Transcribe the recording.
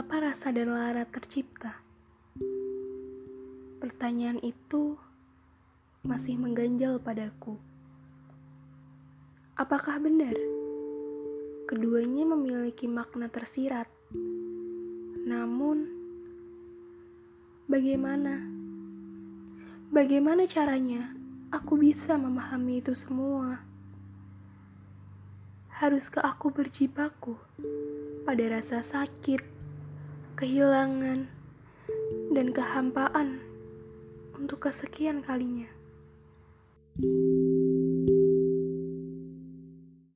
sadar Lara tercipta? Pertanyaan itu masih mengganjal padaku. Apakah benar keduanya memiliki makna tersirat? Namun, bagaimana? Bagaimana caranya aku bisa memahami itu semua? Haruskah aku berjibaku pada rasa sakit, kehilangan, dan kehampaan untuk kesekian kalinya?